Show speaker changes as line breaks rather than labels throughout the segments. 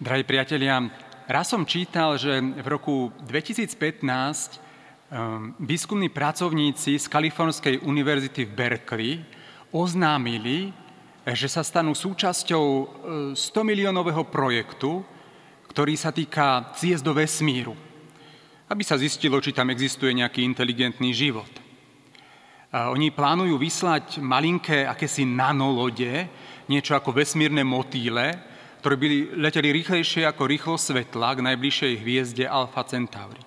Drahí priatelia, raz som čítal, že v roku 2015 um, výskumní pracovníci z Kalifornskej univerzity v Berkeley oznámili, že sa stanú súčasťou 100 e, miliónového projektu, ktorý sa týka ciest do vesmíru, aby sa zistilo, či tam existuje nejaký inteligentný život. Oni plánujú vyslať malinké akési nanolode, niečo ako vesmírne motýle, ktoré by leteli rýchlejšie ako rýchlo svetla k najbližšej hviezde Alfa Centauri.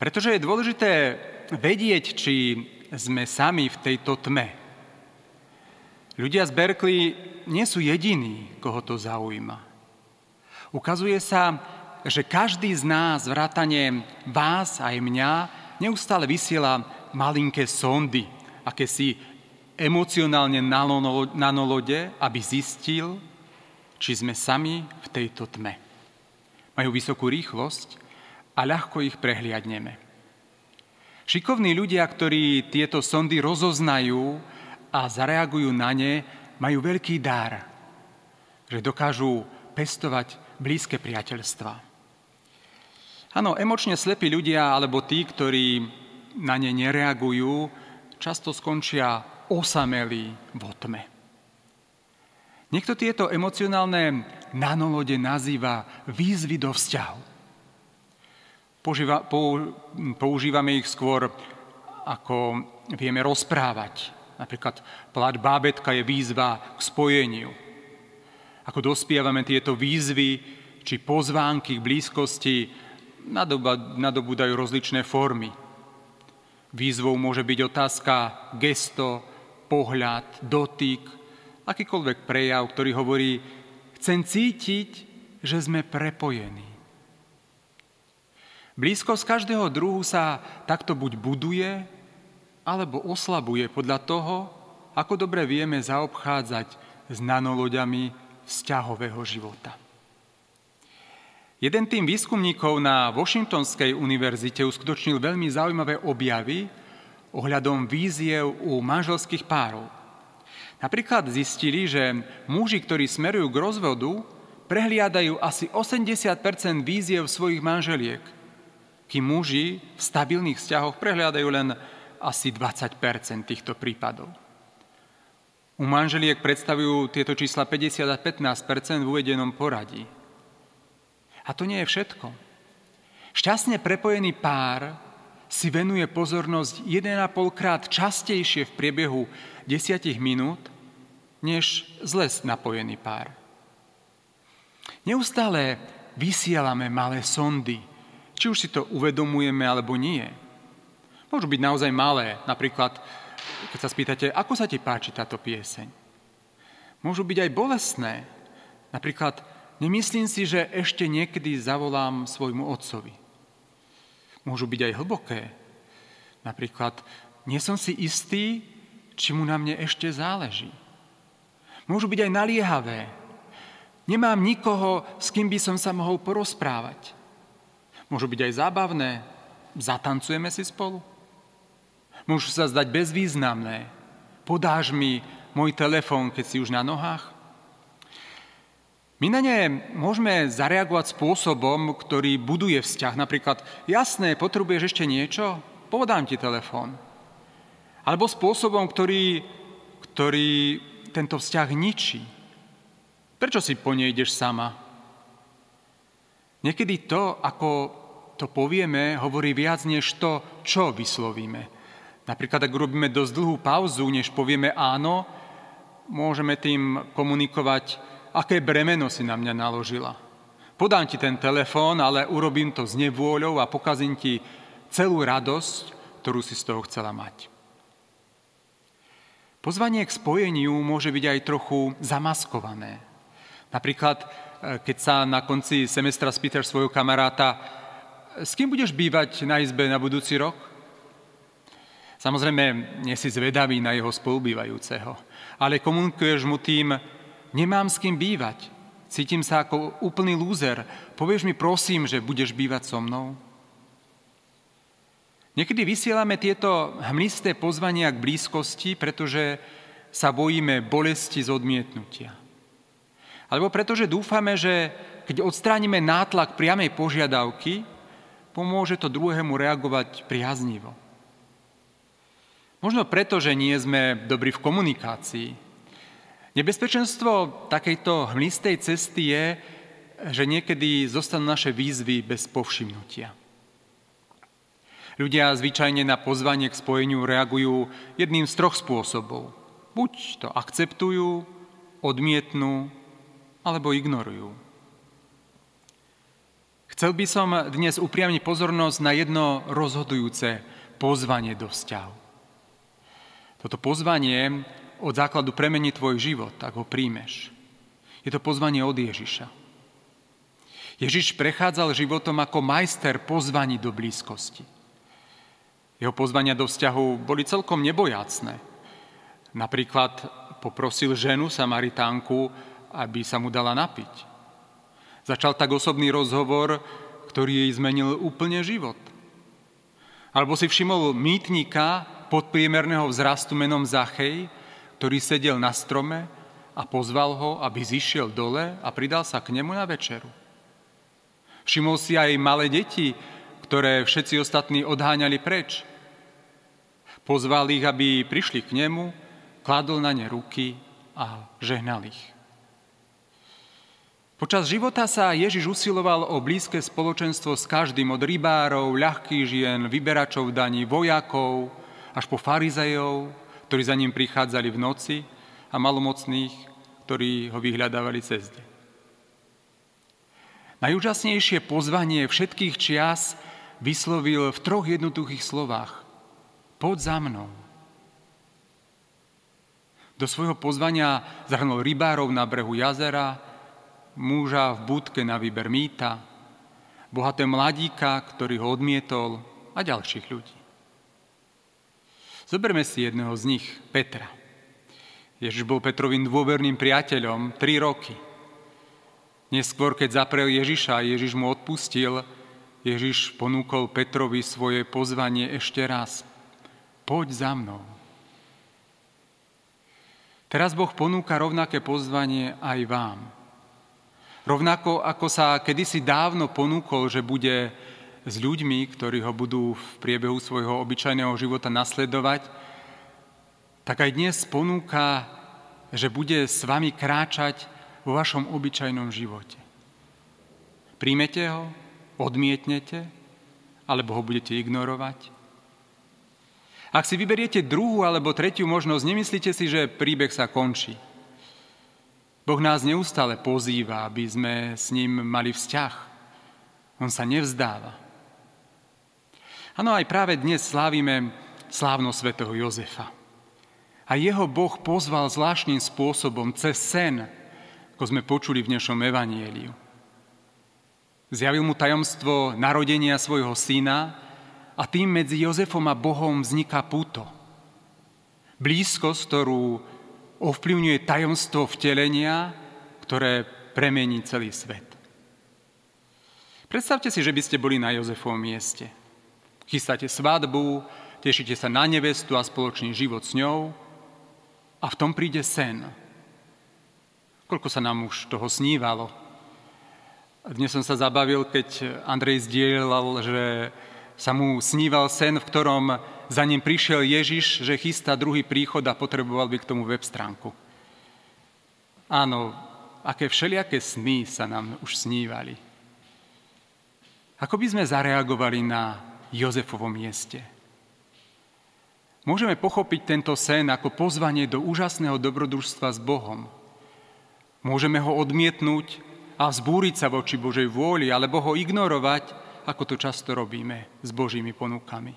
Pretože je dôležité vedieť, či sme sami v tejto tme. Ľudia z Berkeley nie sú jediní, koho to zaujíma. Ukazuje sa, že každý z nás, vrátane vás aj mňa, neustále vysiela malinké sondy, aké si emocionálne nanolode, aby zistil, či sme sami v tejto tme. Majú vysokú rýchlosť a ľahko ich prehliadneme. Šikovní ľudia, ktorí tieto sondy rozoznajú a zareagujú na ne, majú veľký dar, že dokážu pestovať blízke priateľstva. Áno, emočne slepí ľudia alebo tí, ktorí na ne nereagujú, často skončia osamelí v tme. Niekto tieto emocionálne nanolode nazýva výzvy do vzťahu. Používa, pou, používame ich skôr, ako vieme rozprávať. Napríklad plač bábetka je výzva k spojeniu. Ako dospievame tieto výzvy či pozvánky k blízkosti, nadobúdajú rozličné formy. Výzvou môže byť otázka, gesto, pohľad, dotyk, akýkoľvek prejav, ktorý hovorí, chcem cítiť, že sme prepojení. Blízkosť každého druhu sa takto buď buduje, alebo oslabuje podľa toho, ako dobre vieme zaobchádzať s nanoloďami vzťahového života. Jeden tým výskumníkov na Washingtonskej univerzite uskutočnil veľmi zaujímavé objavy ohľadom víziev u manželských párov. Napríklad zistili, že muži, ktorí smerujú k rozvodu, prehliadajú asi 80% víziev svojich manželiek, kým muži v stabilných vzťahoch prehliadajú len asi 20% týchto prípadov. U manželiek predstavujú tieto čísla 50 a 15% v uvedenom poradí. A to nie je všetko. Šťastne prepojený pár si venuje pozornosť 1,5 krát častejšie v priebehu 10 minút, než zle napojený pár. Neustále vysielame malé sondy, či už si to uvedomujeme alebo nie. Môžu byť naozaj malé, napríklad, keď sa spýtate, ako sa ti páči táto pieseň. Môžu byť aj bolestné, napríklad, Nemyslím si, že ešte niekedy zavolám svojmu otcovi. Môžu byť aj hlboké. Napríklad, nie som si istý, či mu na mne ešte záleží. Môžu byť aj naliehavé. Nemám nikoho, s kým by som sa mohol porozprávať. Môžu byť aj zábavné. Zatancujeme si spolu. Môžu sa zdať bezvýznamné. Podáš mi môj telefón, keď si už na nohách? My na ne môžeme zareagovať spôsobom, ktorý buduje vzťah. Napríklad, jasné, potrebuješ ešte niečo? Podám ti telefón. Alebo spôsobom, ktorý, ktorý tento vzťah ničí. Prečo si po nej ideš sama? Niekedy to, ako to povieme, hovorí viac než to, čo vyslovíme. Napríklad, ak robíme dosť dlhú pauzu, než povieme áno, môžeme tým komunikovať aké bremeno si na mňa naložila. Podám ti ten telefón, ale urobím to s nevôľou a pokazím ti celú radosť, ktorú si z toho chcela mať. Pozvanie k spojeniu môže byť aj trochu zamaskované. Napríklad, e, keď sa na konci semestra spýtaš svojho kamaráta, s kým budeš bývať na izbe na budúci rok? Samozrejme, nie si zvedavý na jeho spolubývajúceho, ale komunikuješ mu tým, Nemám s kým bývať. Cítim sa ako úplný lúzer. Povieš mi prosím, že budeš bývať so mnou? Niekedy vysielame tieto hmlisté pozvania k blízkosti, pretože sa bojíme bolesti z odmietnutia. Alebo pretože dúfame, že keď odstránime nátlak priamej požiadavky, pomôže to druhému reagovať priaznivo. Možno preto, že nie sme dobrí v komunikácii. Nebezpečenstvo takejto hmlistej cesty je, že niekedy zostanú naše výzvy bez povšimnutia. Ľudia zvyčajne na pozvanie k spojeniu reagujú jedným z troch spôsobov. Buď to akceptujú, odmietnú, alebo ignorujú. Chcel by som dnes upriamiť pozornosť na jedno rozhodujúce pozvanie do vzťahu. Toto pozvanie od základu premení tvoj život, ak ho príjmeš. Je to pozvanie od Ježiša. Ježiš prechádzal životom ako majster pozvaní do blízkosti. Jeho pozvania do vzťahu boli celkom nebojacné. Napríklad poprosil ženu Samaritánku, aby sa mu dala napiť. Začal tak osobný rozhovor, ktorý jej zmenil úplne život. Alebo si všimol mýtnika, podpriemerného vzrastu menom Zachej, ktorý sedel na strome a pozval ho, aby zišiel dole a pridal sa k nemu na večeru. Všimol si aj malé deti, ktoré všetci ostatní odháňali preč. Pozval ich, aby prišli k nemu, kladol na ne ruky a žehnal ich. Počas života sa Ježiš usiloval o blízke spoločenstvo s každým od rybárov, ľahkých žien, vyberačov daní, vojakov, až po farizejov, ktorí za ním prichádzali v noci a malomocných, ktorí ho vyhľadávali cez deň. Najúžasnejšie pozvanie všetkých čias vyslovil v troch jednoduchých slovách. Poď za mnou. Do svojho pozvania zahrnul rybárov na brehu jazera, muža v budke na výber mýta, bohaté mladíka, ktorý ho odmietol a ďalších ľudí. Zoberme si jedného z nich, Petra. Ježiš bol Petrovým dôverným priateľom tri roky. Neskôr, keď zaprel Ježiša Ježiš mu odpustil, Ježiš ponúkol Petrovi svoje pozvanie ešte raz. Poď za mnou. Teraz Boh ponúka rovnaké pozvanie aj vám. Rovnako ako sa kedysi dávno ponúkol, že bude s ľuďmi, ktorí ho budú v priebehu svojho obyčajného života nasledovať, tak aj dnes ponúka, že bude s vami kráčať vo vašom obyčajnom živote. Príjmete ho, odmietnete, alebo ho budete ignorovať? Ak si vyberiete druhú alebo tretiu možnosť, nemyslíte si, že príbeh sa končí. Boh nás neustále pozýva, aby sme s ním mali vzťah. On sa nevzdáva. Áno, aj práve dnes slávime slávno svätého Jozefa. A jeho Boh pozval zvláštnym spôsobom cez sen, ako sme počuli v dnešnom evanieliu. Zjavil mu tajomstvo narodenia svojho syna a tým medzi Jozefom a Bohom vzniká puto. Blízkosť, ktorú ovplyvňuje tajomstvo vtelenia, ktoré premení celý svet. Predstavte si, že by ste boli na Jozefovom mieste – Chystáte svadbu, tešíte sa na nevestu a spoločný život s ňou a v tom príde sen. Koľko sa nám už toho snívalo. Dnes som sa zabavil, keď Andrej zdieľal, že sa mu sníval sen, v ktorom za ním prišiel Ježiš, že chystá druhý príchod a potreboval by k tomu web stránku. Áno, aké všelijaké sny sa nám už snívali. Ako by sme zareagovali na Jozefovom mieste. Môžeme pochopiť tento sen ako pozvanie do úžasného dobrodružstva s Bohom. Môžeme ho odmietnúť a vzbúriť sa voči Božej vôli, alebo ho ignorovať, ako to často robíme s Božími ponukami.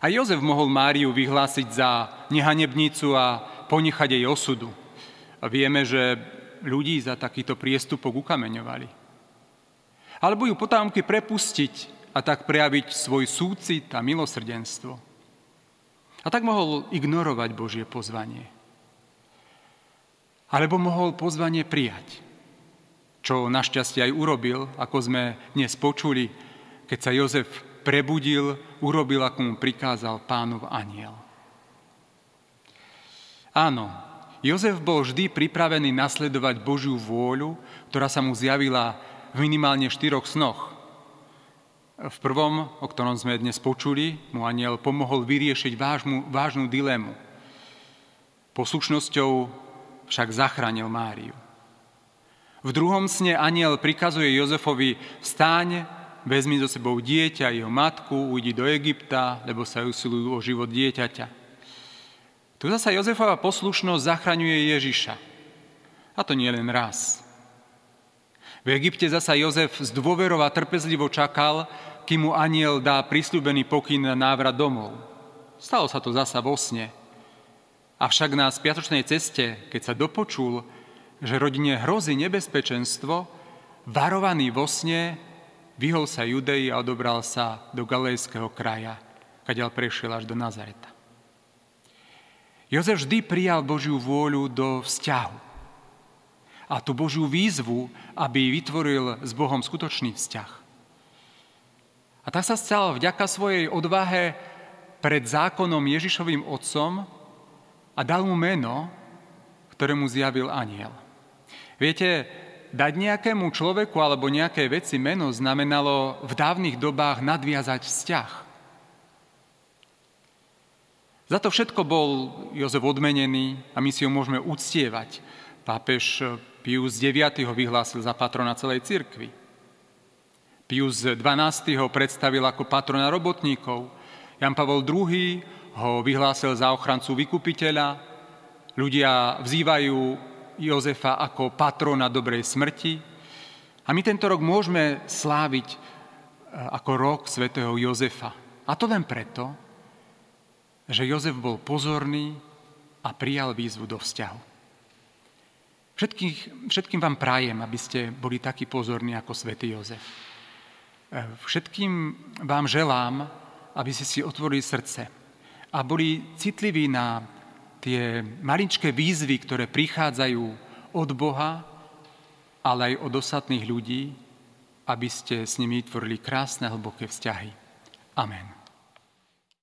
A Jozef mohol Máriu vyhlásiť za nehanebnicu a ponechať jej osudu. A vieme, že ľudí za takýto priestupok ukameňovali. Alebo ju potámky prepustiť a tak prejaviť svoj súcit a milosrdenstvo. A tak mohol ignorovať Božie pozvanie. Alebo mohol pozvanie prijať, čo našťastie aj urobil, ako sme dnes počuli, keď sa Jozef prebudil, urobil, ako mu prikázal pánov aniel. Áno, Jozef bol vždy pripravený nasledovať Božiu vôľu, ktorá sa mu zjavila v minimálne štyroch snoch. V prvom, o ktorom sme dnes počuli, mu aniel pomohol vyriešiť vážnu, vážnu dilemu. Poslušnosťou však zachránil Máriu. V druhom sne aniel prikazuje Jozefovi vstáň, vezmi so sebou dieťa, jeho matku, ujdi do Egypta, lebo sa usilujú o život dieťaťa. Tu zasa Jozefova poslušnosť zachraňuje Ježiša. A to nie len raz. V Egypte zasa Jozef z dôverova trpezlivo čakal, kým mu aniel dá prisľúbený pokyn na návrat domov. Stalo sa to zasa vo sne. Avšak na spiatočnej ceste, keď sa dopočul, že rodine hrozí nebezpečenstvo, varovaný vo sne, vyhol sa Judei a odobral sa do galejského kraja, kadeľ prešiel až do Nazareta. Jozef vždy prijal Božiu vôľu do vzťahu. A tú Božiu výzvu, aby vytvoril s Bohom skutočný vzťah. A tak sa stal vďaka svojej odvahe pred zákonom Ježišovým otcom a dal mu meno, ktoré mu zjavil aniel. Viete, dať nejakému človeku alebo nejaké veci meno znamenalo v dávnych dobách nadviazať vzťah. Za to všetko bol Jozef odmenený a my si ho môžeme uctievať. Pápež Pius IX ho vyhlásil za patrona celej cirkvi. Pius XII ho predstavil ako patrona robotníkov. Jan Pavel II ho vyhlásil za ochrancu vykupiteľa. Ľudia vzývajú Jozefa ako patrona dobrej smrti. A my tento rok môžeme sláviť e, ako rok svätého Jozefa. A to len preto, že Jozef bol pozorný a prijal výzvu do vzťahu. Všetkých, všetkým vám prajem, aby ste boli takí pozorní ako svätý Jozef. E, všetkým vám želám, aby ste si otvorili srdce a boli citliví na tie maličké výzvy, ktoré prichádzajú od Boha, ale aj od ostatných ľudí, aby ste s nimi tvorili krásne, hlboké vzťahy. Amen.